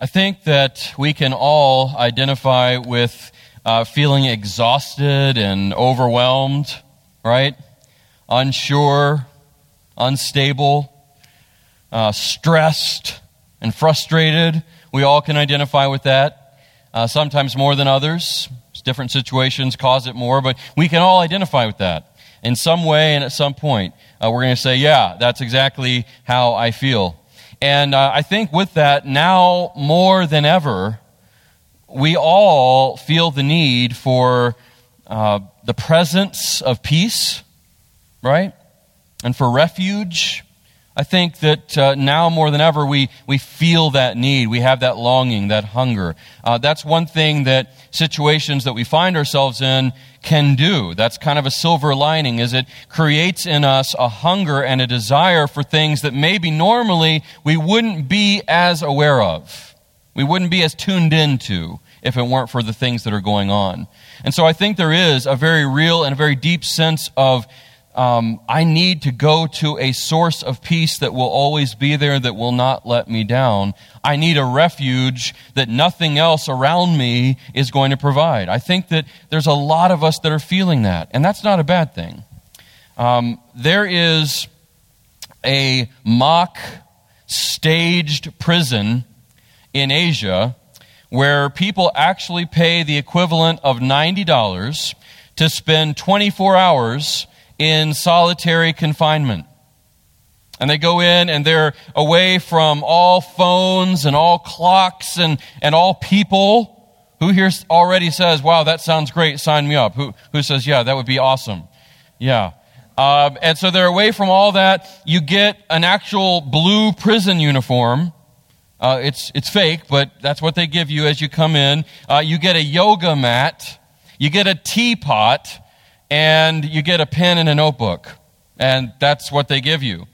I think that we can all identify with uh, feeling exhausted and overwhelmed, right? Unsure, unstable, uh, stressed, and frustrated. We all can identify with that, uh, sometimes more than others. Different situations cause it more, but we can all identify with that in some way and at some point. Uh, we're going to say, yeah, that's exactly how I feel. And uh, I think with that, now more than ever, we all feel the need for uh, the presence of peace, right? And for refuge. I think that uh, now more than ever, we, we feel that need. We have that longing, that hunger. Uh, that's one thing that situations that we find ourselves in can do. That's kind of a silver lining, is it creates in us a hunger and a desire for things that maybe normally we wouldn't be as aware of. We wouldn't be as tuned into if it weren't for the things that are going on. And so I think there is a very real and a very deep sense of um, I need to go to a source of peace that will always be there, that will not let me down. I need a refuge that nothing else around me is going to provide. I think that there's a lot of us that are feeling that, and that's not a bad thing. Um, there is a mock staged prison in Asia where people actually pay the equivalent of $90 to spend 24 hours in solitary confinement. And they go in and they're away from all phones and all clocks and, and all people. Who here already says, wow, that sounds great, sign me up? Who, who says, yeah, that would be awesome? Yeah. Um, and so they're away from all that. You get an actual blue prison uniform. Uh, it's, it's fake, but that's what they give you as you come in. Uh, you get a yoga mat. You get a teapot and you get a pen and a notebook. And that's what they give you.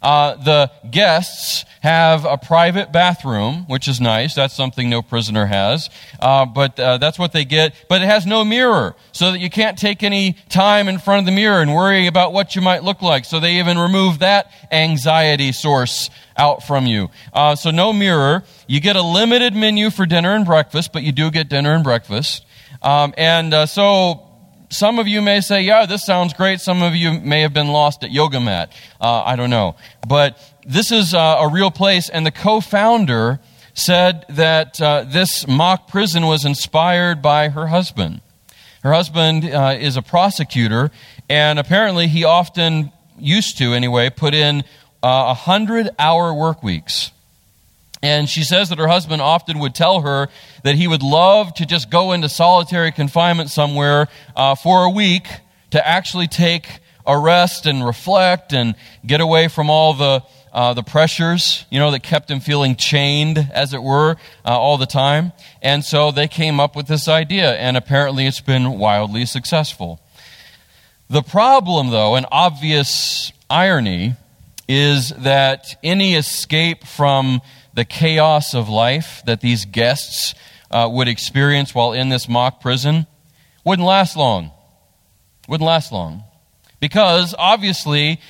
Uh, the guests have a private bathroom, which is nice. That's something no prisoner has. Uh, but uh, that's what they get. But it has no mirror, so that you can't take any time in front of the mirror and worry about what you might look like. So they even remove that anxiety source out from you. Uh, so no mirror. You get a limited menu for dinner and breakfast, but you do get dinner and breakfast. Um, and uh, so some of you may say, yeah, this sounds great. Some of you may have been lost at Yoga Mat. Uh, I don't know. But this is uh, a real place, and the co founder said that uh, this mock prison was inspired by her husband. Her husband uh, is a prosecutor, and apparently he often used to, anyway, put in uh, a hundred hour work weeks. And she says that her husband often would tell her that he would love to just go into solitary confinement somewhere uh, for a week to actually take a rest and reflect and get away from all the uh, the pressures, you know, that kept him feeling chained, as it were, uh, all the time. And so they came up with this idea, and apparently it's been wildly successful. The problem, though, an obvious irony, is that any escape from the chaos of life that these guests uh, would experience while in this mock prison wouldn't last long. Wouldn't last long. Because obviously,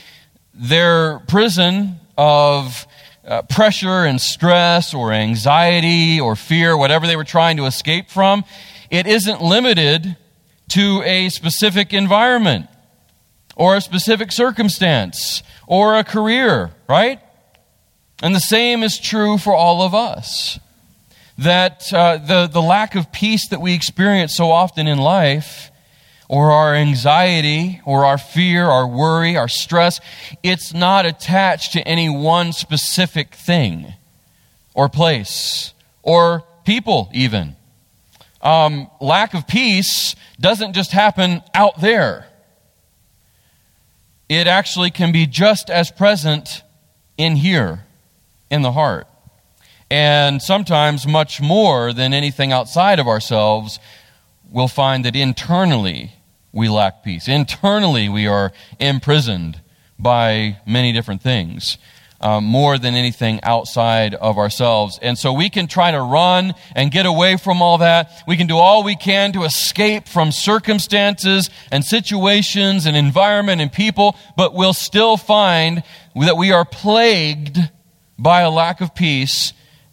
their prison of uh, pressure and stress or anxiety or fear, whatever they were trying to escape from, it isn't limited to a specific environment or a specific circumstance or a career, right? And the same is true for all of us. That uh, the, the lack of peace that we experience so often in life, or our anxiety, or our fear, our worry, our stress, it's not attached to any one specific thing, or place, or people, even. Um, lack of peace doesn't just happen out there, it actually can be just as present in here in the heart. And sometimes, much more than anything outside of ourselves, we'll find that internally we lack peace. Internally, we are imprisoned by many different things. Um, more than anything outside of ourselves. And so we can try to run and get away from all that. We can do all we can to escape from circumstances and situations and environment and people, but we'll still find that we are plagued by a lack of peace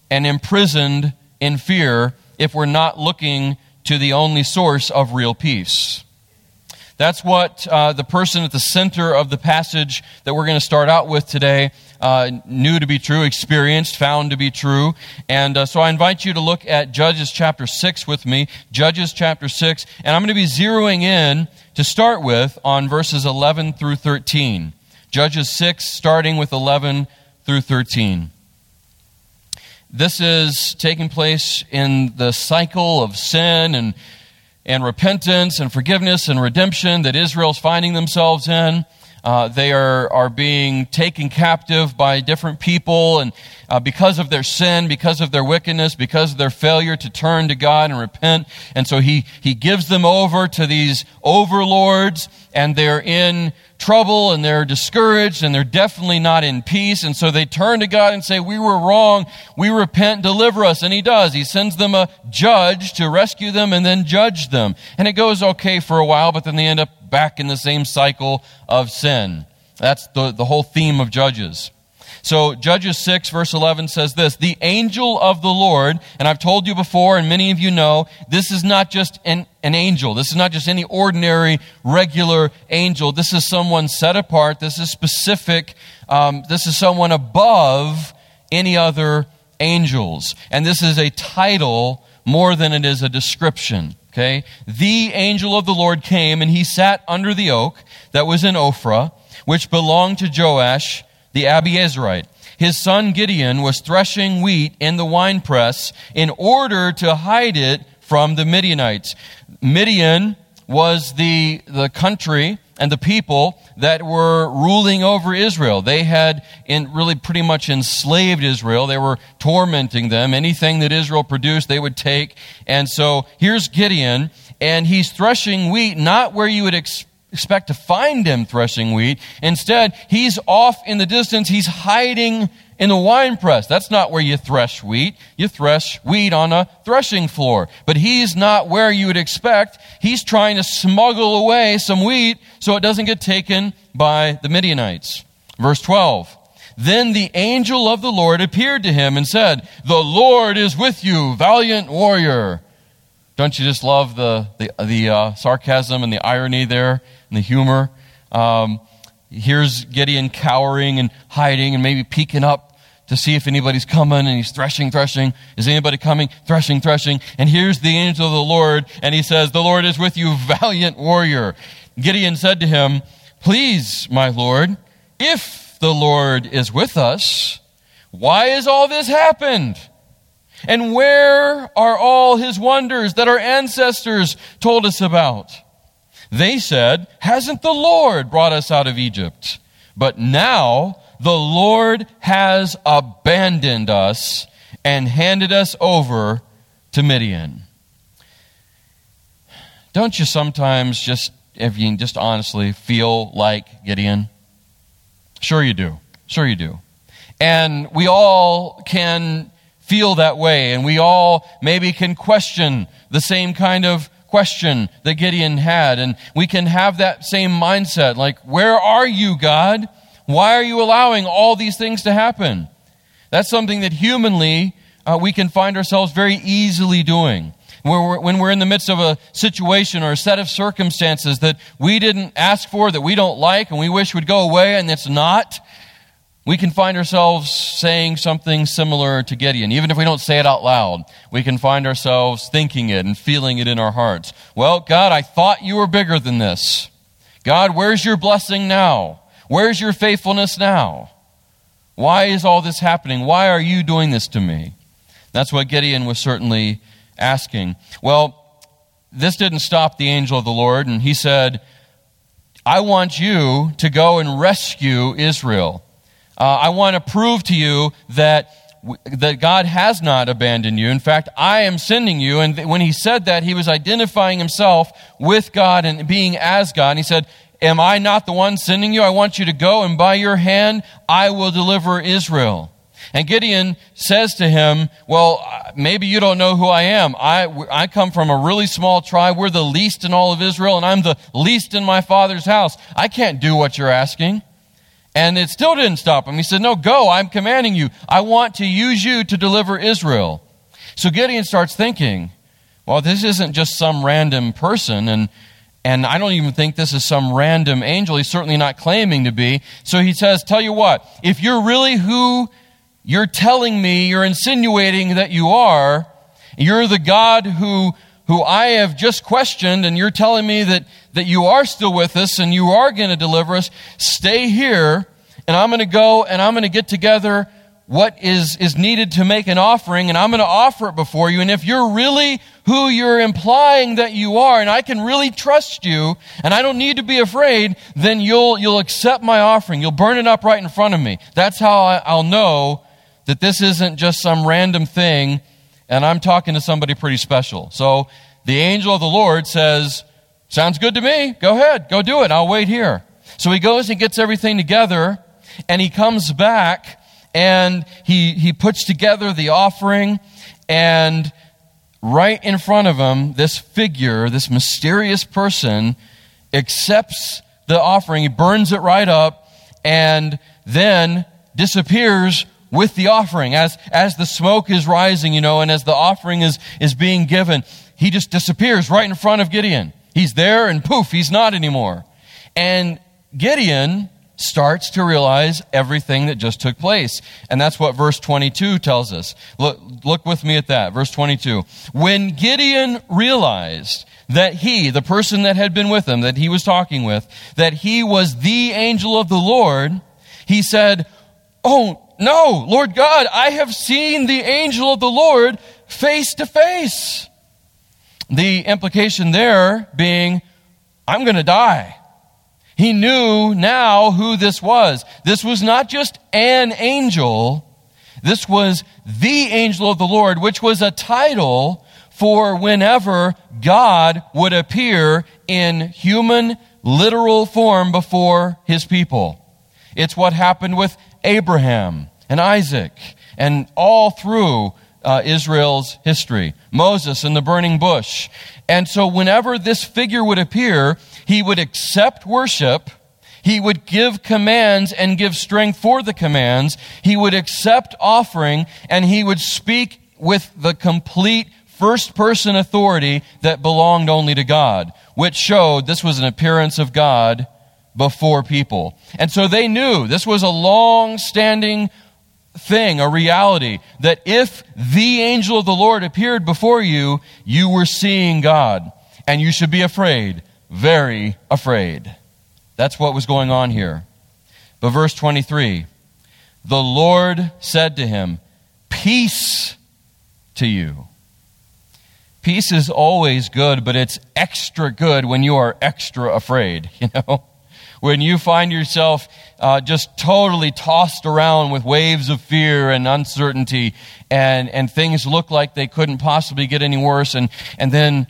and imprisoned in fear if we're not looking to the only source of real peace. That's what uh, the person at the center of the passage that we're going to start out with today uh, knew to be true, experienced, found to be true. And uh, so I invite you to look at Judges chapter 6 with me. Judges chapter 6. And I'm going to be zeroing in to start with on verses 11 through 13. Judges 6, starting with 11 through 13. This is taking place in the cycle of sin and and repentance and forgiveness and redemption that Israel's finding themselves in. Uh, they are, are being taken captive by different people, and uh, because of their sin, because of their wickedness, because of their failure to turn to God and repent. And so he, he gives them over to these overlords, and they're in trouble and they're discouraged and they're definitely not in peace. And so they turn to God and say, We were wrong. We repent, deliver us. And He does. He sends them a judge to rescue them and then judge them. And it goes okay for a while, but then they end up back in the same cycle of sin. That's the, the whole theme of Judges. So Judges 6 verse 11 says this, the angel of the Lord, and I've told you before and many of you know, this is not just an, an angel. This is not just any ordinary, regular angel. This is someone set apart. This is specific. Um, this is someone above any other angels. And this is a title more than it is a description. Okay? The angel of the Lord came and he sat under the oak that was in Ophrah, which belonged to Joash, the Abiezrite. His son Gideon was threshing wheat in the winepress in order to hide it from the Midianites. Midian was the, the country and the people that were ruling over Israel. They had in really pretty much enslaved Israel. They were tormenting them. Anything that Israel produced, they would take. And so here's Gideon, and he's threshing wheat not where you would expect expect to find him threshing wheat. Instead, he's off in the distance. He's hiding in the wine press. That's not where you thresh wheat. You thresh wheat on a threshing floor. But he's not where you would expect. He's trying to smuggle away some wheat so it doesn't get taken by the Midianites. Verse 12. Then the angel of the Lord appeared to him and said, The Lord is with you, valiant warrior. Don't you just love the, the, the uh, sarcasm and the irony there and the humor? Um, here's Gideon cowering and hiding and maybe peeking up to see if anybody's coming and he's threshing, threshing. Is anybody coming? Threshing, threshing. And here's the angel of the Lord and he says, The Lord is with you, valiant warrior. Gideon said to him, Please, my Lord, if the Lord is with us, why has all this happened? And where are all his wonders that our ancestors told us about? They said, Hasn't the Lord brought us out of Egypt? But now the Lord has abandoned us and handed us over to Midian. Don't you sometimes just, if you just honestly feel like Gideon? Sure you do. Sure you do. And we all can feel that way, and we all maybe can question the same kind of question that Gideon had, and we can have that same mindset like, Where are you, God? Why are you allowing all these things to happen? That's something that humanly uh, we can find ourselves very easily doing. When we're, when we're in the midst of a situation or a set of circumstances that we didn't ask for, that we don't like, and we wish would go away, and it's not, we can find ourselves saying something similar to Gideon. Even if we don't say it out loud, we can find ourselves thinking it and feeling it in our hearts. Well, God, I thought you were bigger than this. God, where's your blessing now? Where's your faithfulness now? Why is all this happening? Why are you doing this to me? That's what Gideon was certainly asking. Well, this didn't stop the angel of the Lord, and he said, I want you to go and rescue Israel. Uh, I want to prove to you that that God has not abandoned you. In fact, I am sending you. And when he said that, he was identifying himself with God and being as God. And he said, Am I not the one sending you? I want you to go, and by your hand, I will deliver Israel. And Gideon says to him, Well, maybe you don't know who I am. I, I come from a really small tribe. We're the least in all of Israel, and I'm the least in my father's house. I can't do what you're asking. And it still didn't stop him. He said, No, go. I'm commanding you. I want to use you to deliver Israel. So Gideon starts thinking, Well, this isn't just some random person. And, and I don't even think this is some random angel. He's certainly not claiming to be. So he says, Tell you what, if you're really who you're telling me, you're insinuating that you are, you're the God who who I have just questioned, and you're telling me that, that you are still with us and you are going to deliver us, stay here, and I'm going to go and I'm going to get together what is, is needed to make an offering, and I'm going to offer it before you. And if you're really who you're implying that you are, and I can really trust you, and I don't need to be afraid, then you'll, you'll accept my offering. You'll burn it up right in front of me. That's how I, I'll know that this isn't just some random thing and I'm talking to somebody pretty special. So the angel of the Lord says, Sounds good to me. Go ahead. Go do it. I'll wait here. So he goes and gets everything together, and he comes back and he, he puts together the offering, and right in front of him, this figure, this mysterious person, accepts the offering. He burns it right up, and then disappears with the offering. As, as the smoke is rising, you know, and as the offering is, is being given, he just disappears right in front of Gideon. He's there and poof, he's not anymore. And Gideon starts to realize everything that just took place. And that's what verse 22 tells us. Look, look with me at that. Verse 22. When Gideon realized that he, the person that had been with him, that he was talking with, that he was the angel of the Lord, he said, Oh, no, Lord God, I have seen the angel of the Lord face to face. The implication there being, I'm going to die. He knew now who this was. This was not just an angel, this was the angel of the Lord, which was a title for whenever God would appear in human, literal form before his people. It's what happened with Abraham and Isaac and all through uh, Israel's history. Moses in the burning bush. And so whenever this figure would appear, he would accept worship. He would give commands and give strength for the commands. He would accept offering and he would speak with the complete first person authority that belonged only to God, which showed this was an appearance of God before people. And so they knew this was a long standing thing, a reality, that if the angel of the Lord appeared before you, you were seeing God. And you should be afraid, very afraid. That's what was going on here. But verse 23 the Lord said to him, Peace to you. Peace is always good, but it's extra good when you are extra afraid, you know? When you find yourself uh, just totally tossed around with waves of fear and uncertainty, and, and things look like they couldn't possibly get any worse, and, and then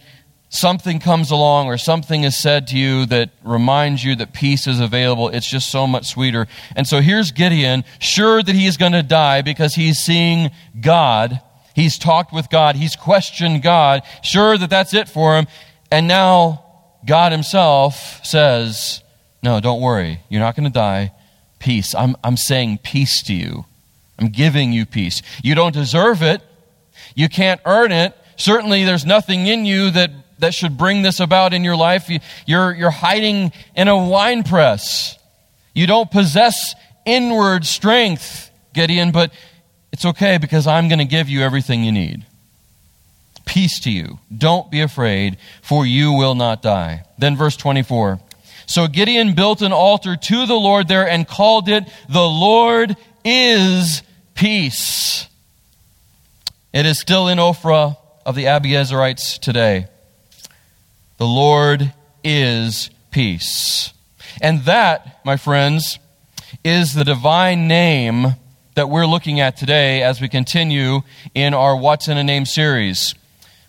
something comes along or something is said to you that reminds you that peace is available, it's just so much sweeter. And so here's Gideon, sure that he's going to die because he's seeing God. He's talked with God. He's questioned God. Sure that that's it for him. And now God himself says, no, don't worry. You're not going to die. Peace. I'm, I'm saying peace to you. I'm giving you peace. You don't deserve it. You can't earn it. Certainly, there's nothing in you that, that should bring this about in your life. You, you're, you're hiding in a wine press. You don't possess inward strength, Gideon, but it's okay because I'm going to give you everything you need. Peace to you. Don't be afraid, for you will not die. Then, verse 24. So Gideon built an altar to the Lord there and called it, The Lord is Peace. It is still in Ophrah of the Abiezerites today. The Lord is peace. And that, my friends, is the divine name that we're looking at today as we continue in our What's in a Name series.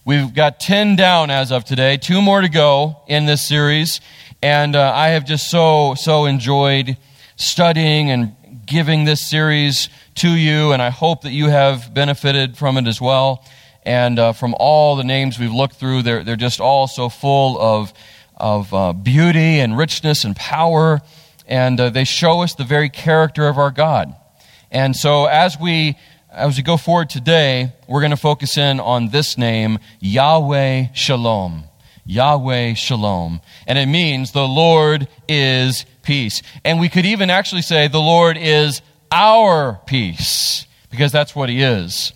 We've got 10 down as of today, two more to go in this series. And uh, I have just so, so enjoyed studying and giving this series to you, and I hope that you have benefited from it as well. And uh, from all the names we've looked through, they're, they're just all so full of, of uh, beauty and richness and power. and uh, they show us the very character of our God. And so as we as we go forward today, we're going to focus in on this name, Yahweh Shalom. Yahweh Shalom. And it means the Lord is peace. And we could even actually say the Lord is our peace, because that's what he is.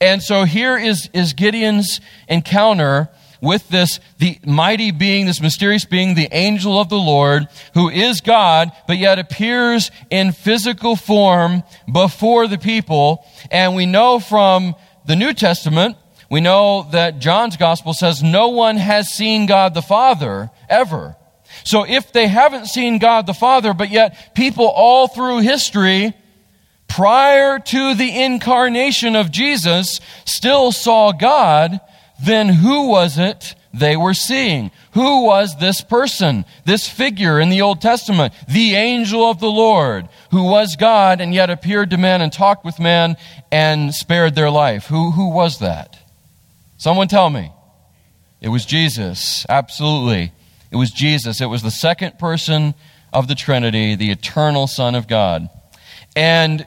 And so here is, is Gideon's encounter with this, the mighty being, this mysterious being, the angel of the Lord, who is God, but yet appears in physical form before the people. And we know from the New Testament, we know that John's gospel says no one has seen God the Father ever. So if they haven't seen God the Father, but yet people all through history, prior to the incarnation of Jesus, still saw God, then who was it they were seeing? Who was this person, this figure in the Old Testament? The angel of the Lord, who was God and yet appeared to men and talked with men and spared their life. Who, who was that? Someone tell me. It was Jesus. Absolutely. It was Jesus. It was the second person of the Trinity, the eternal Son of God. And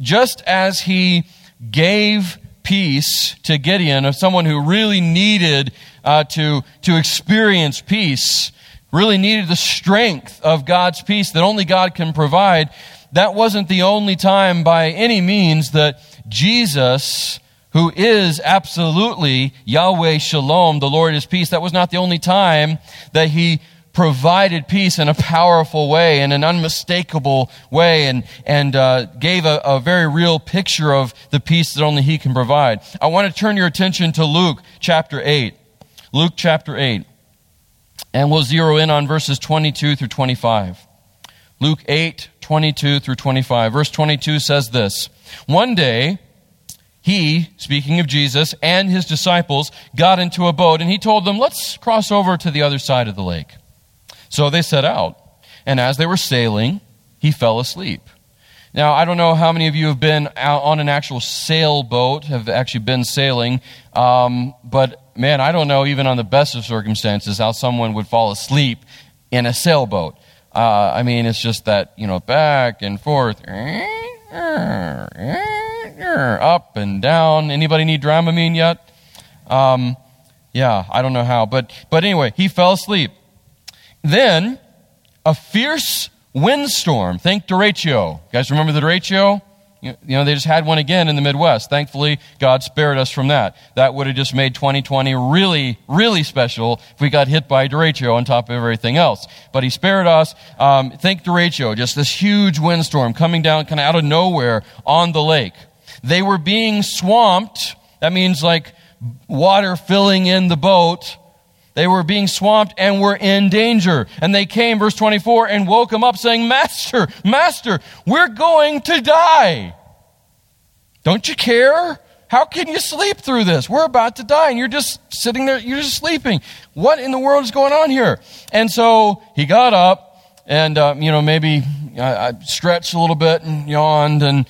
just as he gave peace to Gideon, of someone who really needed uh, to, to experience peace, really needed the strength of God's peace that only God can provide, that wasn't the only time by any means that Jesus, who is absolutely Yahweh Shalom, the Lord is peace, that was not the only time that he provided peace in a powerful way, in an unmistakable way, and, and uh, gave a, a very real picture of the peace that only He can provide. I want to turn your attention to Luke chapter 8. Luke chapter 8. And we'll zero in on verses 22 through 25. Luke 8, 22 through 25. Verse 22 says this One day, he, speaking of Jesus, and his disciples got into a boat, and he told them, Let's cross over to the other side of the lake. So they set out. And as they were sailing, he fell asleep. Now, I don't know how many of you have been out on an actual sailboat, have actually been sailing, um, but man, I don't know, even on the best of circumstances, how someone would fall asleep in a sailboat. Uh, I mean, it's just that, you know, back and forth, up and down. Anybody need Dramamine yet? Um, yeah, I don't know how. But, but anyway, he fell asleep. Then a fierce windstorm. Think derecho. You guys remember the derecho? You know, they just had one again in the Midwest. Thankfully, God spared us from that. That would have just made 2020 really, really special if we got hit by derecho on top of everything else. But He spared us. Um, think derecho, just this huge windstorm coming down kind of out of nowhere on the lake. They were being swamped. That means like water filling in the boat they were being swamped and were in danger. And they came, verse 24, and woke him up saying, Master, Master, we're going to die. Don't you care? How can you sleep through this? We're about to die and you're just sitting there, you're just sleeping. What in the world is going on here? And so he got up and, uh, you know, maybe uh, stretched a little bit and yawned and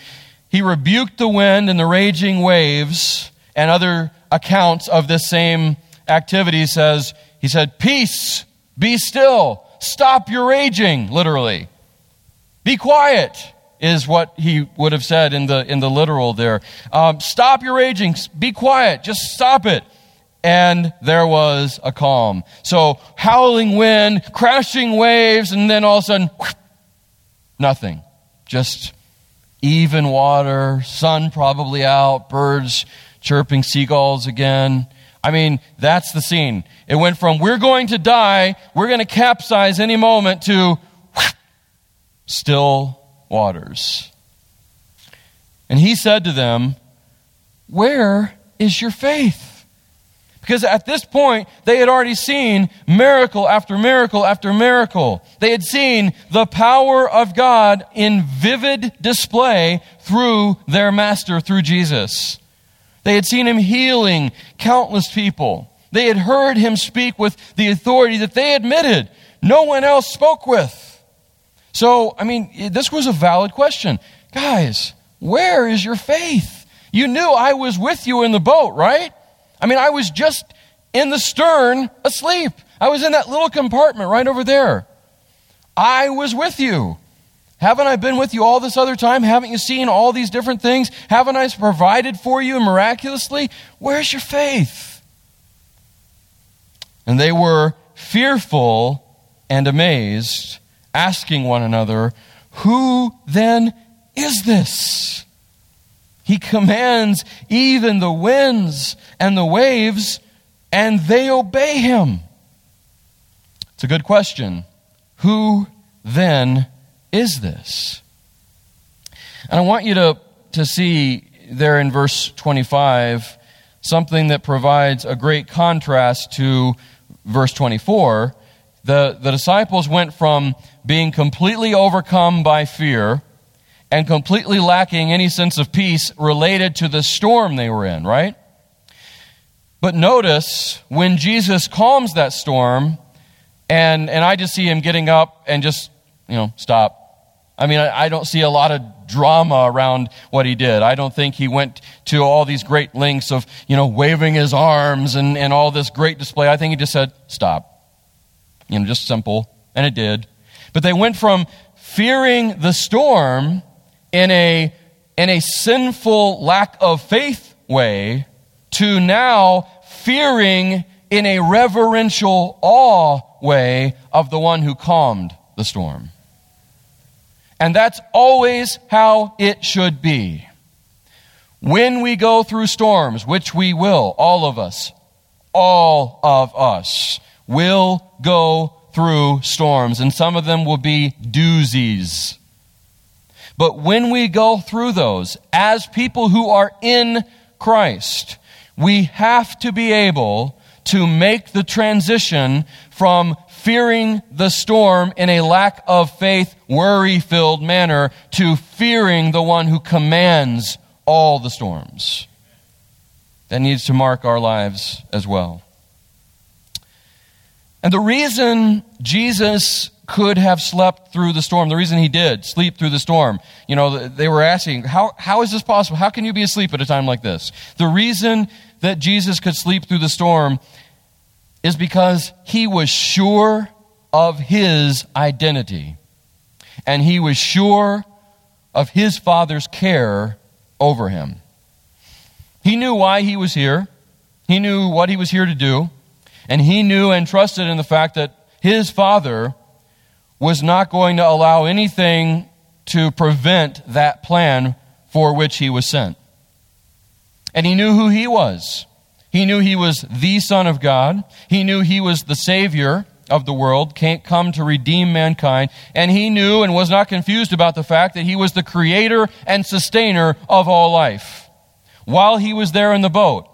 he rebuked the wind and the raging waves and other accounts of this same activity says, he said, Peace, be still, stop your raging, literally. Be quiet is what he would have said in the, in the literal there. Um, stop your raging, be quiet, just stop it. And there was a calm. So, howling wind, crashing waves, and then all of a sudden, nothing. Just even water, sun probably out, birds chirping, seagulls again. I mean, that's the scene. It went from we're going to die, we're going to capsize any moment to still waters. And he said to them, Where is your faith? Because at this point, they had already seen miracle after miracle after miracle. They had seen the power of God in vivid display through their master, through Jesus. They had seen him healing countless people. They had heard him speak with the authority that they admitted no one else spoke with. So, I mean, this was a valid question. Guys, where is your faith? You knew I was with you in the boat, right? I mean, I was just in the stern asleep. I was in that little compartment right over there. I was with you. Haven't I been with you all this other time? Haven't you seen all these different things? Haven't I provided for you miraculously? Where's your faith? And they were fearful and amazed, asking one another, Who then is this? He commands even the winds and the waves, and they obey him. It's a good question. Who then is this? And I want you to, to see there in verse 25 something that provides a great contrast to verse 24. The, the disciples went from being completely overcome by fear and completely lacking any sense of peace related to the storm they were in, right? But notice when Jesus calms that storm, and, and I just see him getting up and just, you know, stop. I mean, I, I don't see a lot of drama around what he did. I don't think he went to all these great lengths of, you know, waving his arms and, and all this great display. I think he just said, stop. You know, just simple. And it did. But they went from fearing the storm in a, in a sinful lack of faith way to now fearing in a reverential awe way of the one who calmed the storm. And that's always how it should be. When we go through storms, which we will, all of us, all of us will go through storms, and some of them will be doozies. But when we go through those as people who are in Christ, we have to be able to make the transition from fearing the storm in a lack of faith, worry filled manner to fearing the one who commands all the storms. That needs to mark our lives as well. And the reason Jesus could have slept through the storm. The reason he did sleep through the storm, you know, they were asking, how, how is this possible? How can you be asleep at a time like this? The reason that Jesus could sleep through the storm is because he was sure of his identity. And he was sure of his father's care over him. He knew why he was here. He knew what he was here to do. And he knew and trusted in the fact that his father was not going to allow anything to prevent that plan for which he was sent. And he knew who he was. He knew he was the Son of God. He knew he was the Savior of the world, can't come to redeem mankind. And he knew and was not confused about the fact that he was the creator and sustainer of all life. While he was there in the boat,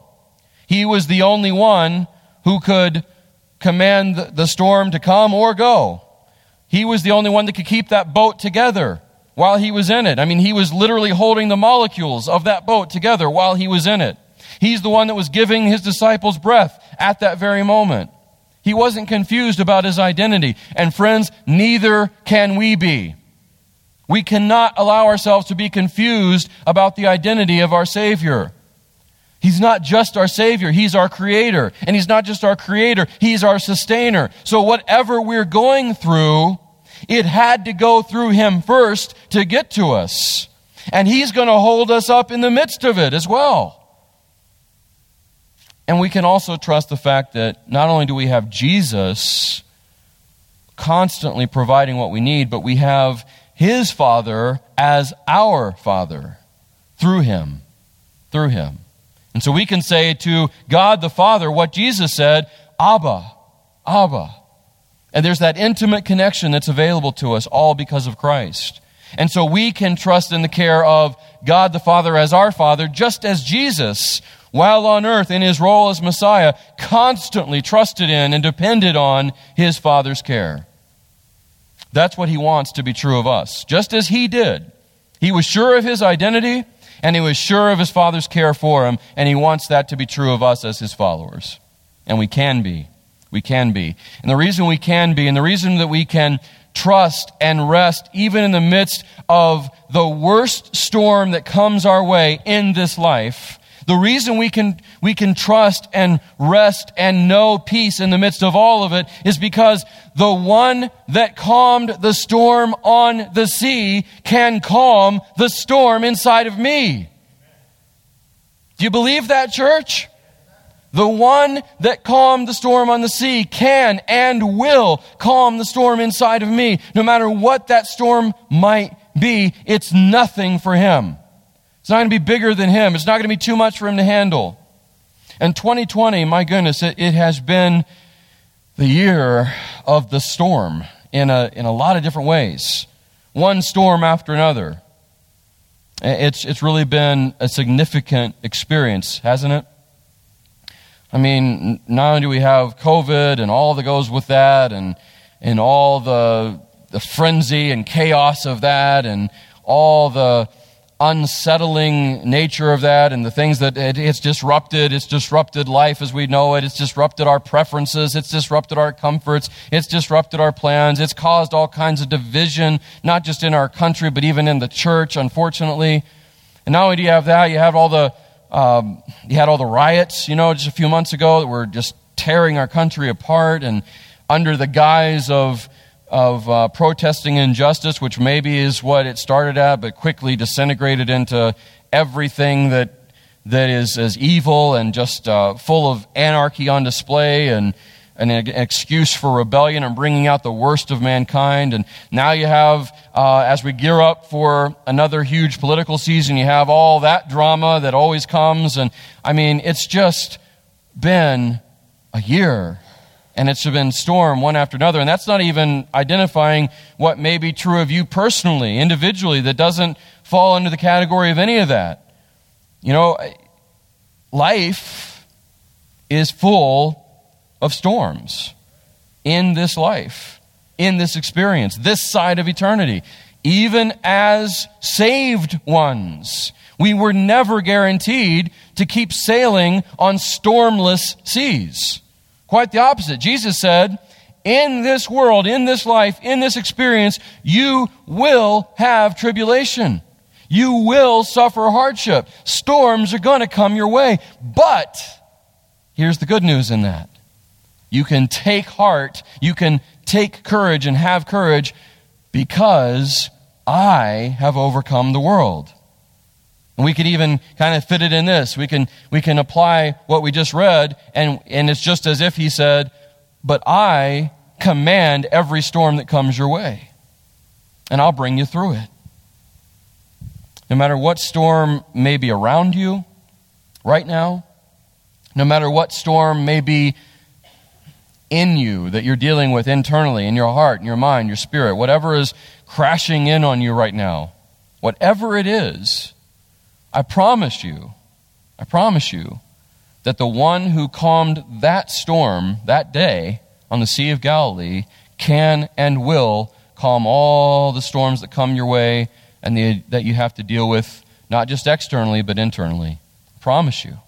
he was the only one who could command the storm to come or go. He was the only one that could keep that boat together while he was in it. I mean, he was literally holding the molecules of that boat together while he was in it. He's the one that was giving his disciples breath at that very moment. He wasn't confused about his identity. And friends, neither can we be. We cannot allow ourselves to be confused about the identity of our Savior. He's not just our Savior, He's our Creator. And He's not just our Creator, He's our Sustainer. So whatever we're going through, it had to go through Him first to get to us. And He's going to hold us up in the midst of it as well. And we can also trust the fact that not only do we have Jesus constantly providing what we need, but we have His Father as our Father through Him. Through Him. And so we can say to God the Father what Jesus said Abba, Abba. And there's that intimate connection that's available to us all because of Christ. And so we can trust in the care of God the Father as our Father, just as Jesus, while on earth in his role as Messiah, constantly trusted in and depended on his Father's care. That's what he wants to be true of us, just as he did. He was sure of his identity and he was sure of his Father's care for him, and he wants that to be true of us as his followers. And we can be. We can be. And the reason we can be, and the reason that we can trust and rest even in the midst of the worst storm that comes our way in this life, The reason we can, we can trust and rest and know peace in the midst of all of it is because the one that calmed the storm on the sea can calm the storm inside of me. Do you believe that, church? The one that calmed the storm on the sea can and will calm the storm inside of me. No matter what that storm might be, it's nothing for him. It's not going to be bigger than him. It's not going to be too much for him to handle. And 2020, my goodness, it, it has been the year of the storm in a, in a lot of different ways. One storm after another. It's, it's really been a significant experience, hasn't it? I mean, not only do we have COVID and all that goes with that, and, and all the, the frenzy and chaos of that, and all the unsettling nature of that, and the things that it, it's disrupted. It's disrupted life as we know it. It's disrupted our preferences. It's disrupted our comforts. It's disrupted our plans. It's caused all kinds of division, not just in our country, but even in the church, unfortunately. And not only do you have that, you have all the um, you had all the riots, you know, just a few months ago that were just tearing our country apart, and under the guise of of uh, protesting injustice, which maybe is what it started at, but quickly disintegrated into everything that that is as evil and just uh, full of anarchy on display and an excuse for rebellion and bringing out the worst of mankind. And now you have, uh, as we gear up for another huge political season, you have all that drama that always comes. And I mean, it's just been a year. And it's been storm one after another. And that's not even identifying what may be true of you personally, individually, that doesn't fall into the category of any of that. You know, life is full of storms in this life, in this experience, this side of eternity. Even as saved ones, we were never guaranteed to keep sailing on stormless seas. Quite the opposite. Jesus said, in this world, in this life, in this experience, you will have tribulation. You will suffer hardship. Storms are going to come your way. But here's the good news in that you can take heart, you can take courage and have courage because I have overcome the world. And we could even kind of fit it in this. We can, we can apply what we just read, and, and it's just as if he said, But I command every storm that comes your way, and I'll bring you through it. No matter what storm may be around you right now, no matter what storm may be in you that you're dealing with internally, in your heart, in your mind, your spirit, whatever is crashing in on you right now, whatever it is, I promise you, I promise you that the one who calmed that storm that day on the Sea of Galilee can and will calm all the storms that come your way and the, that you have to deal with, not just externally, but internally. I promise you.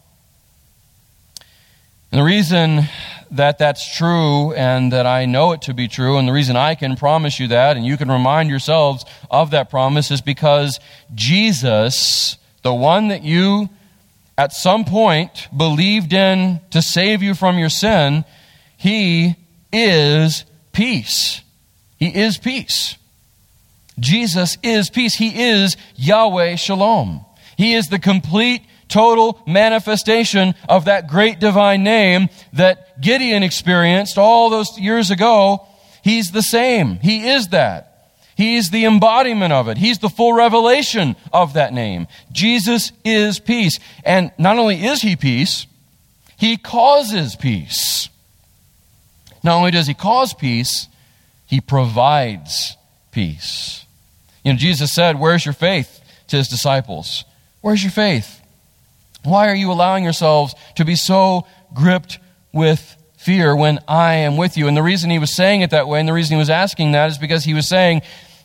And the reason that that's true and that I know it to be true, and the reason I can promise you that, and you can remind yourselves of that promise, is because Jesus, the one that you at some point believed in to save you from your sin, he is peace. He is peace. Jesus is peace. He is Yahweh Shalom. He is the complete total manifestation of that great divine name that Gideon experienced all those years ago. He's the same. He is that. He's the embodiment of it. He's the full revelation of that name. Jesus is peace. And not only is he peace, he causes peace. Not only does he cause peace, he provides peace. You know, Jesus said, Where's your faith to his disciples? Where's your faith? Why are you allowing yourselves to be so gripped with fear when I am with you? And the reason he was saying it that way and the reason he was asking that is because he was saying,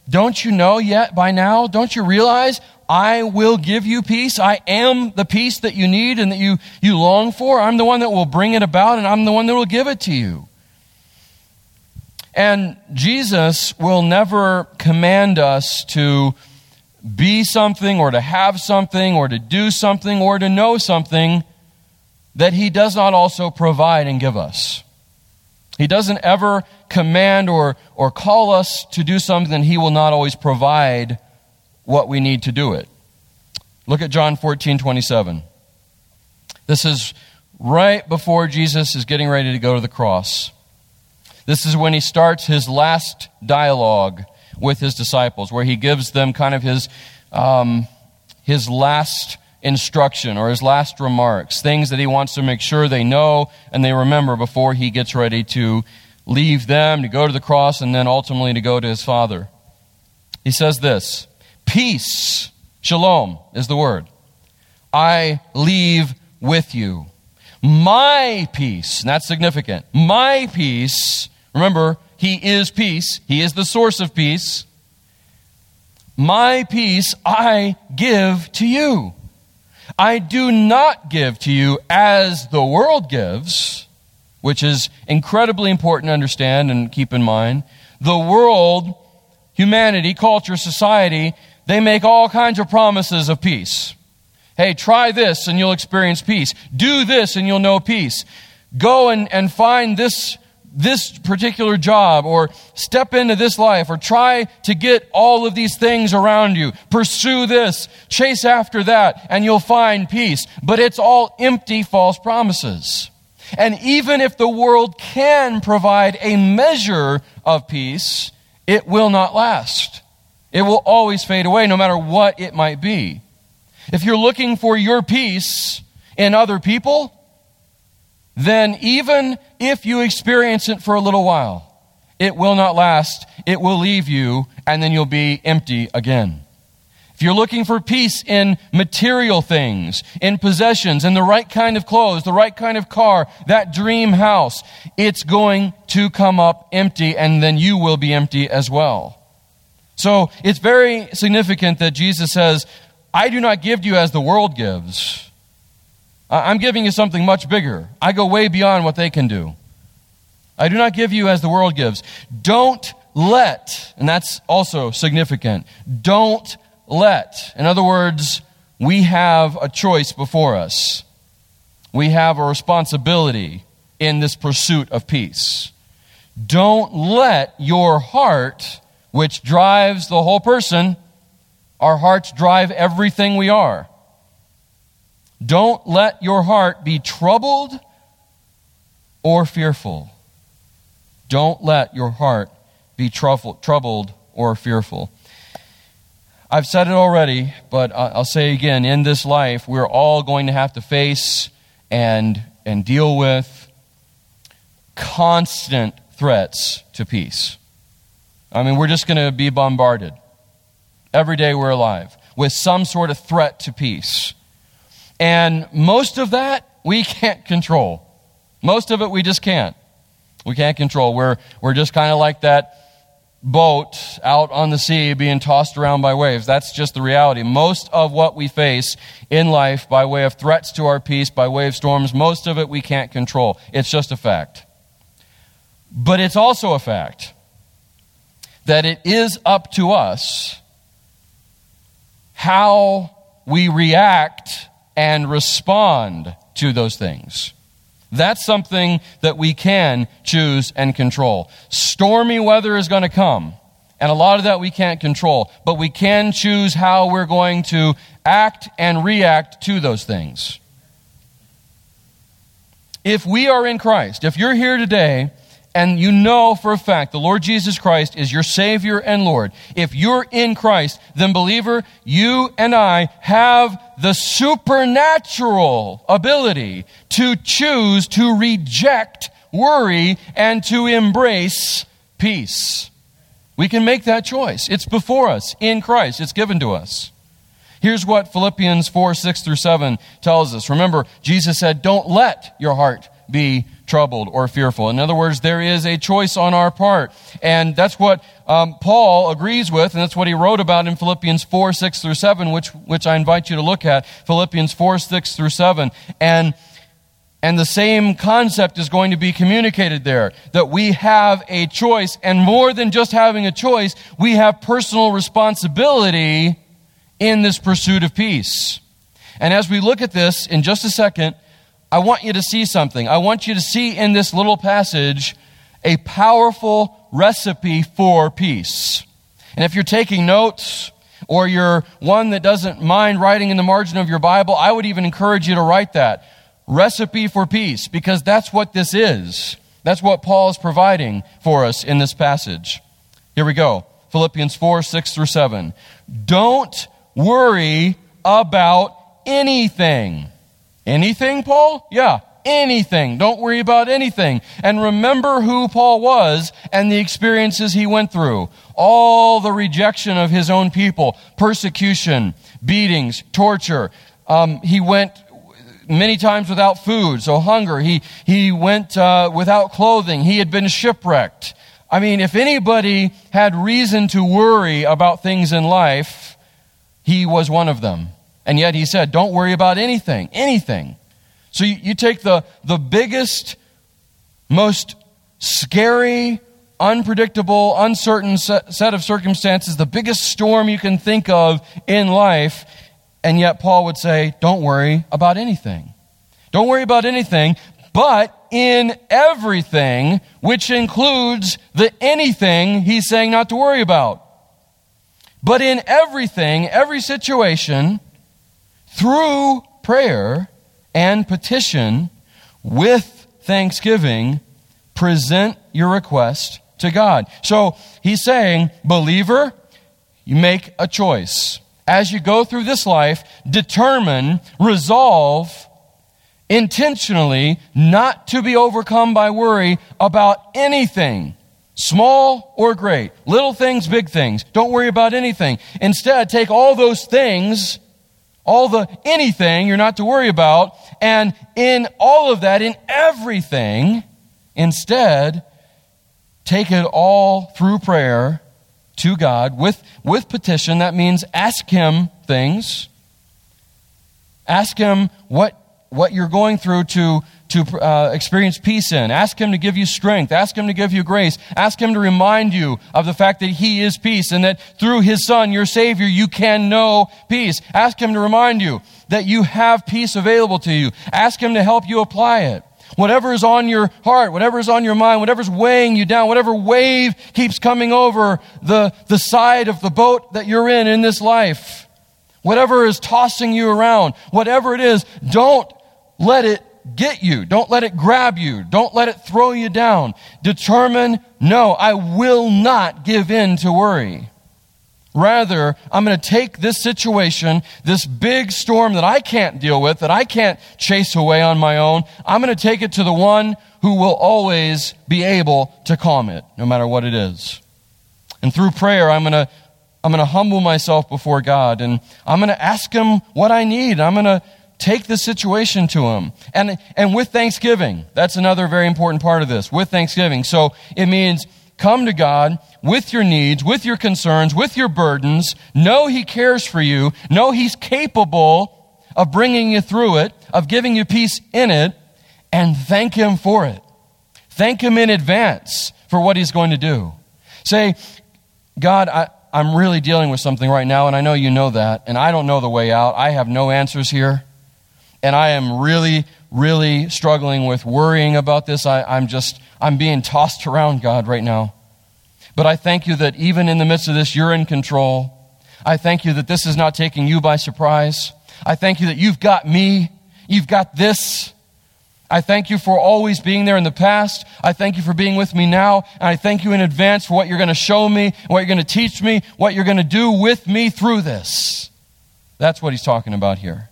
Don't you know yet by now? Don't you realize I will give you peace? I am the peace that you need and that you, you long for. I'm the one that will bring it about and I'm the one that will give it to you. And Jesus will never command us to be something or to have something or to do something or to know something that He does not also provide and give us. He doesn't ever command or, or call us to do something, He will not always provide what we need to do it. Look at John 14, 27. This is right before Jesus is getting ready to go to the cross. This is when he starts his last dialogue with his disciples, where he gives them kind of his, um, his last instruction or his last remarks, things that he wants to make sure they know and they remember before he gets ready to leave them, to go to the cross, and then ultimately to go to his Father. He says this Peace, shalom is the word, I leave with you. My peace, and that's significant. My peace, remember, He is peace, He is the source of peace. My peace I give to you. I do not give to you as the world gives, which is incredibly important to understand and keep in mind. The world, humanity, culture, society, they make all kinds of promises of peace. Hey, try this and you'll experience peace. Do this and you'll know peace. Go and, and find this, this particular job or step into this life or try to get all of these things around you. Pursue this, chase after that, and you'll find peace. But it's all empty false promises. And even if the world can provide a measure of peace, it will not last. It will always fade away, no matter what it might be. If you're looking for your peace in other people, then even if you experience it for a little while, it will not last. It will leave you, and then you'll be empty again. If you're looking for peace in material things, in possessions, in the right kind of clothes, the right kind of car, that dream house, it's going to come up empty, and then you will be empty as well. So it's very significant that Jesus says, I do not give to you as the world gives. I'm giving you something much bigger. I go way beyond what they can do. I do not give you as the world gives. Don't let, and that's also significant, don't let. In other words, we have a choice before us. We have a responsibility in this pursuit of peace. Don't let your heart, which drives the whole person, our hearts drive everything we are. Don't let your heart be troubled or fearful. Don't let your heart be troubled or fearful. I've said it already, but I'll say again in this life, we're all going to have to face and, and deal with constant threats to peace. I mean, we're just going to be bombarded every day we're alive with some sort of threat to peace. And most of that we can't control. Most of it we just can't. We can't control. We're, we're just kind of like that boat out on the sea being tossed around by waves. That's just the reality. Most of what we face in life by way of threats to our peace, by way of storms, most of it we can't control. It's just a fact. But it's also a fact that it is up to us how we react and respond to those things. That's something that we can choose and control. Stormy weather is going to come, and a lot of that we can't control, but we can choose how we're going to act and react to those things. If we are in Christ, if you're here today and you know for a fact the Lord Jesus Christ is your Savior and Lord, if you're in Christ, then believer, you and I have the supernatural ability to choose to reject worry and to embrace peace. We can make that choice. It's before us in Christ, it's given to us. Here's what Philippians 4 6 through 7 tells us. Remember, Jesus said, Don't let your heart be troubled or fearful. In other words, there is a choice on our part. And that's what um, Paul agrees with, and that's what he wrote about in Philippians 4, 6 through 7, which, which I invite you to look at. Philippians 4, 6 through 7. And and the same concept is going to be communicated there that we have a choice, and more than just having a choice, we have personal responsibility in this pursuit of peace. And as we look at this in just a second, I want you to see something. I want you to see in this little passage a powerful recipe for peace. And if you're taking notes, or you're one that doesn't mind writing in the margin of your Bible, I would even encourage you to write that. Recipe for peace, because that's what this is. That's what Paul is providing for us in this passage. Here we go Philippians 4 6 through 7. Don't worry about anything. Anything, Paul? Yeah, anything. Don't worry about anything. And remember who Paul was and the experiences he went through. All the rejection of his own people, persecution, beatings, torture. Um, he went many times without food, so hunger. He, he went uh, without clothing. He had been shipwrecked. I mean, if anybody had reason to worry about things in life, he was one of them. And yet he said, don't worry about anything, anything. So you, you take the, the biggest, most scary, unpredictable, uncertain set, of circumstances, the biggest storm you can think of in life, and yet Paul would say, don't worry about anything. Don't worry about anything, but in everything, which includes the anything he's saying not to worry about. But in everything, every situation, through prayer and petition with thanksgiving, present your request to God. So he's saying, believer, you make a choice. As you go through this life, determine, resolve, intentionally not to be overcome by worry about anything, small or great, little things, big things. Don't worry about anything. Instead, take all those things all the anything you're not to worry about. And in all of that, in everything, instead, take it all through prayer to God with, with petition. That means ask Him things. Ask Him what, what you're going through to to uh, experience peace in. Ask Him to give you strength. Ask Him to give you grace. Ask Him to remind you of the fact that He is peace and that through His Son, your Savior, you can know peace. Ask Him to remind you that you have peace available to you. Ask Him to help you apply it. Whatever is on your heart, whatever is on your mind, whatever's weighing you down, whatever wave keeps coming over the, the side of the boat that you're in in this life, whatever is tossing you around, whatever it is, don't let it get you. Don't let it grab you. Don't let it throw you down. Determine, no, I will not give in to worry. Rather, I'm going to take this situation, this big storm that I can't deal with, that I can't chase away on my own, I'm going to take it to the one who will always be able to calm it, no matter what it is. And through prayer, I'm going to I'm going to humble myself before God and I'm going to ask Him what I need. I'm going to take the situation to him. And, and with thanksgiving, that's another very important part of this, with thanksgiving. So it means come to God with your needs, with your concerns, with your burdens. Know He cares for you. Know He's capable of bringing you through it, of giving you peace in it, and thank Him for it. Thank Him in advance for what He's going to do. Say, God, I, I'm really dealing with something right now, and I know you know that, and I don't know the way out. I have no answers here and I am really, really struggling with worrying about this. I, I'm just, I'm being tossed around, God, right now. But I thank you that even in the midst of this, you're in control. I thank you that this is not taking you by surprise. I thank you that you've got me. You've got this. I thank you for always being there in the past. I thank you for being with me now. And I thank you in advance for what you're going to show me, what you're going to teach me, what you're going to do with me through this. That's what he's talking about here.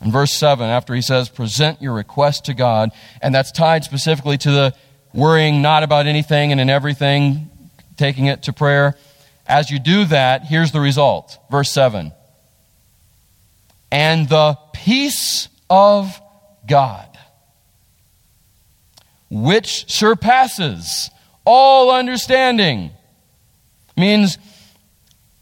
In verse 7, after he says, present your request to God, and that's tied specifically to the worrying not about anything and in everything, taking it to prayer. As you do that, here's the result. Verse 7. And the peace of God, which surpasses all understanding, means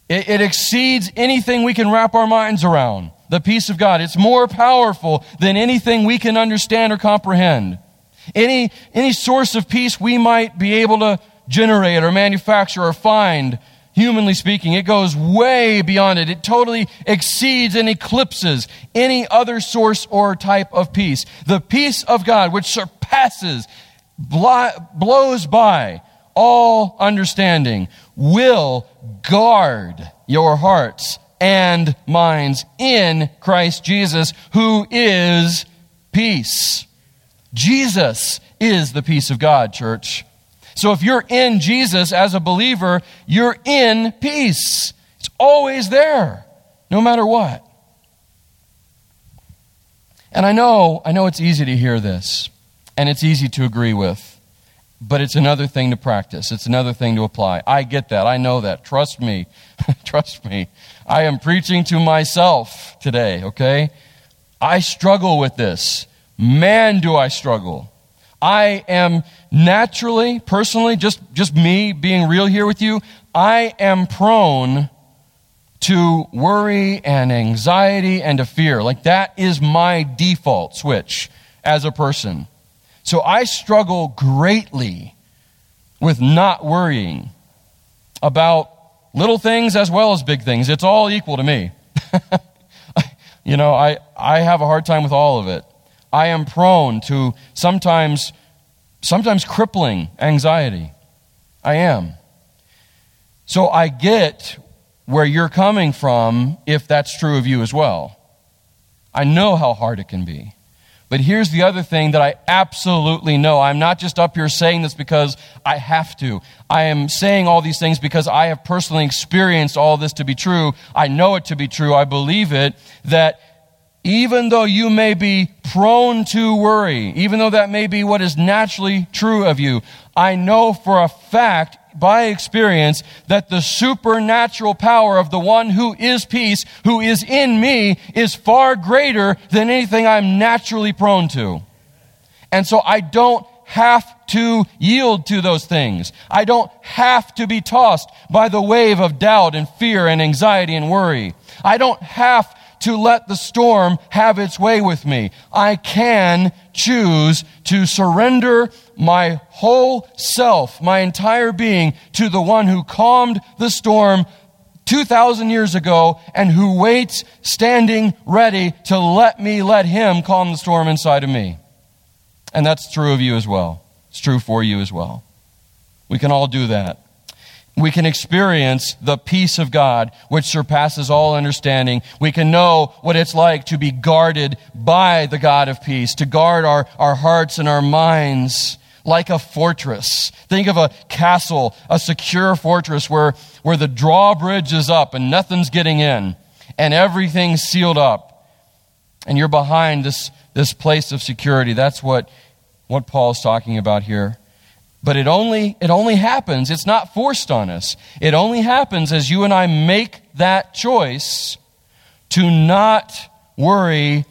it, it exceeds anything we can wrap our minds around the peace of God. It's more powerful than anything we can understand or comprehend. Any, any source of peace we might be able to generate or manufacture or find humanly speaking. It goes way beyond it. It totally exceeds and eclipses any other source or type of peace. The peace of God, which surpasses, blows by all understanding, will guard your hearts and minds in Christ Jesus, who is peace. Jesus is the peace of God, church. So if you're in Jesus as a believer, you're in peace. It's always there, no matter what. And I know, I know it's easy to hear this, and it's easy to agree with, but it's another thing to practice. It's another thing to apply. I get that. I know that. Trust me. Trust me. I am preaching to myself today, okay? I struggle with this. Man, do I struggle. I am naturally, personally, just, just me being real here with you, I am prone to worry and anxiety and to fear. Like that is my default switch as a person. So I struggle greatly with not worrying about little things as well as big things. It's all equal to me. you know, I, I have a hard time with all of it. I am prone to sometimes, sometimes crippling anxiety. I am. So I get where you're coming from if that's true of you as well. I know how hard it can be. But here's the other thing that I absolutely know. I'm not just up here saying this because I have to. I am saying all these things because I have personally experienced all this to be true. I know it to be true. I believe it that even though you may be prone to worry, even though that may be what is naturally true of you, I know for a fact by experience that the supernatural power of the one who is peace, who is in me, is far greater than anything I'm naturally prone to. And so I don't have to yield to those things. I don't have to be tossed by the wave of doubt and fear and anxiety and worry. I don't have to let the storm have its way with me. I can choose to surrender my whole self, my entire being, to the one who calmed the storm 2,000 years ago and who waits standing ready to let me let him calm the storm inside of me. And that's true of you as well. It's true for you as well. We can all do that we can experience the peace of God, which surpasses all understanding. We can know what it's like to be guarded by the God of peace, to guard our, our hearts and our minds like a fortress. Think of a castle, a secure fortress where, where the drawbridge is up and nothing's getting in and everything's sealed up. And you're behind this, this place of security. That's what, what Paul's talking about here. But it only, it only happens, it's not forced on us. It only happens as you and I make that choice to not worry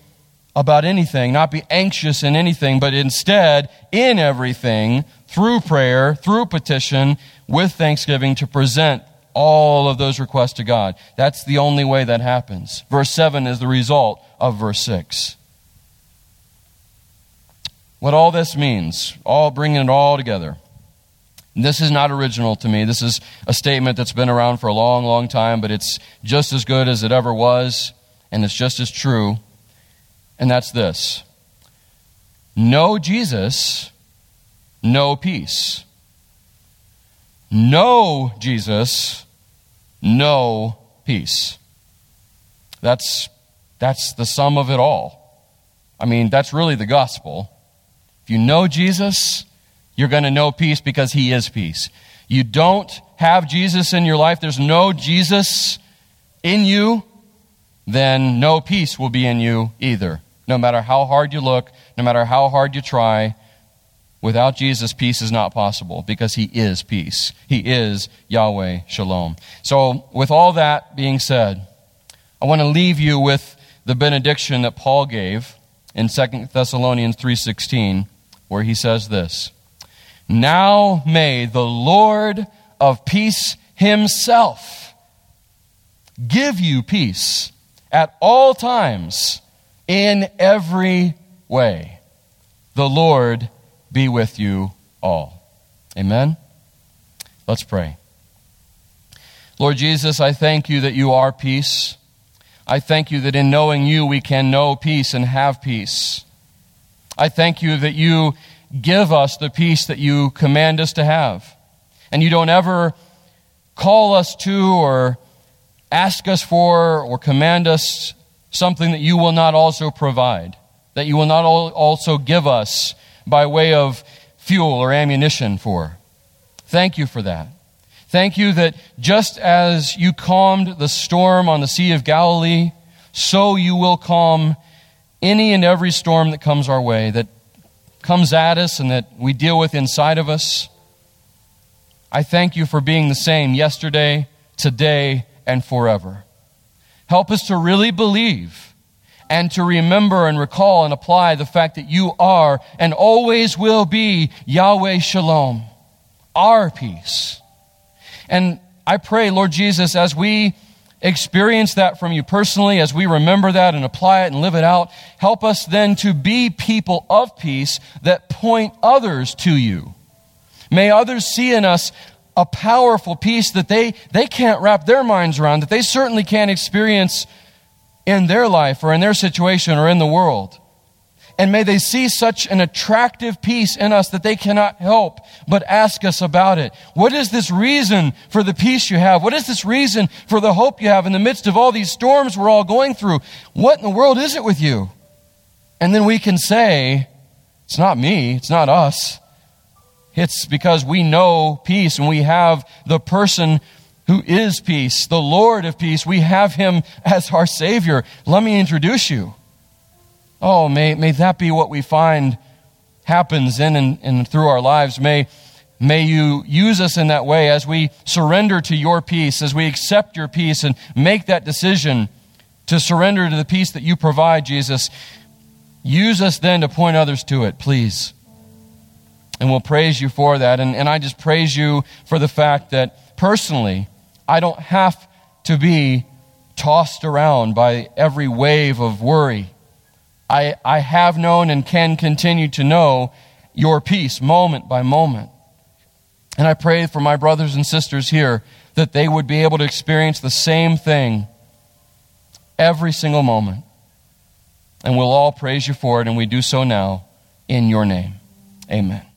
about anything, not be anxious in anything, but instead, in everything, through prayer, through petition, with thanksgiving, to present all of those requests to God. That's the only way that happens. Verse 7 is the result of verse 6 what all this means, all bringing it all together. This is not original to me. This is a statement that's been around for a long, long time, but it's just as good as it ever was, and it's just as true. And that's this No Jesus, no peace. No Jesus, no peace. That's, that's the sum of it all. I mean, that's really the gospel. If you know Jesus, you're going to know peace because He is peace. You don't have Jesus in your life, there's no Jesus in you, then no peace will be in you either. No matter how hard you look, no matter how hard you try, without Jesus, peace is not possible because He is peace. He is Yahweh Shalom. So, with all that being said, I want to leave you with the benediction that Paul gave in 2 Thessalonians 3:16 where he says this now may the Lord of peace himself give you peace at all times in every way. The Lord be with you all. Amen. Let's pray. Lord Jesus, I thank you that you are peace. I thank you that in knowing you we can know peace and have peace. I thank you that you give us the peace that you command us to have. And you don't ever call us to or ask us for or command us something that you will not also provide, that you will not also give us by way of fuel or ammunition for. Thank you for that. Thank you that just as you calmed the storm on the Sea of Galilee, so you will calm any and every storm that comes our way, that comes at us and that we deal with inside of us. I thank you for being the same yesterday, today, and forever. Help us to really believe and to remember and recall and apply the fact that you are and always will be Yahweh Shalom, our peace. And I pray, Lord Jesus, as we experience that from you personally, as we remember that and apply it and live it out, help us then to be people of peace that point others to you. May others see in us a powerful peace that they, they can't wrap their minds around, that they certainly can't experience in their life or in their situation or in the world. And may they see such an attractive peace in us that they cannot help but ask us about it. What is this reason for the peace you have? What is this reason for the hope you have in the midst of all these storms we're all going through? What in the world is it with you? And then we can say, it's not me, it's not us. It's because we know peace and we have the person who is peace, the Lord of peace. We have him as our Savior. Let me introduce you. Oh, may, may that be what we find happens in and, and through our lives. May, may you use us in that way as we surrender to your peace, as we accept your peace and make that decision to surrender to the peace that you provide, Jesus. Use us then to point others to it, please. And we'll praise you for that. And, and I just praise you for the fact that personally, I don't have to be tossed around by every wave of worry I, I have known and can continue to know your peace moment by moment. And I pray for my brothers and sisters here that they would be able to experience the same thing every single moment. And we'll all praise you for it, and we do so now in your name. Amen.